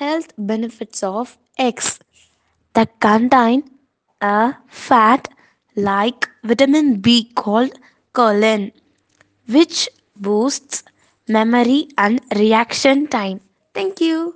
health benefits of eggs that contain a fat like vitamin B called choline, which boosts memory and reaction time. Thank you.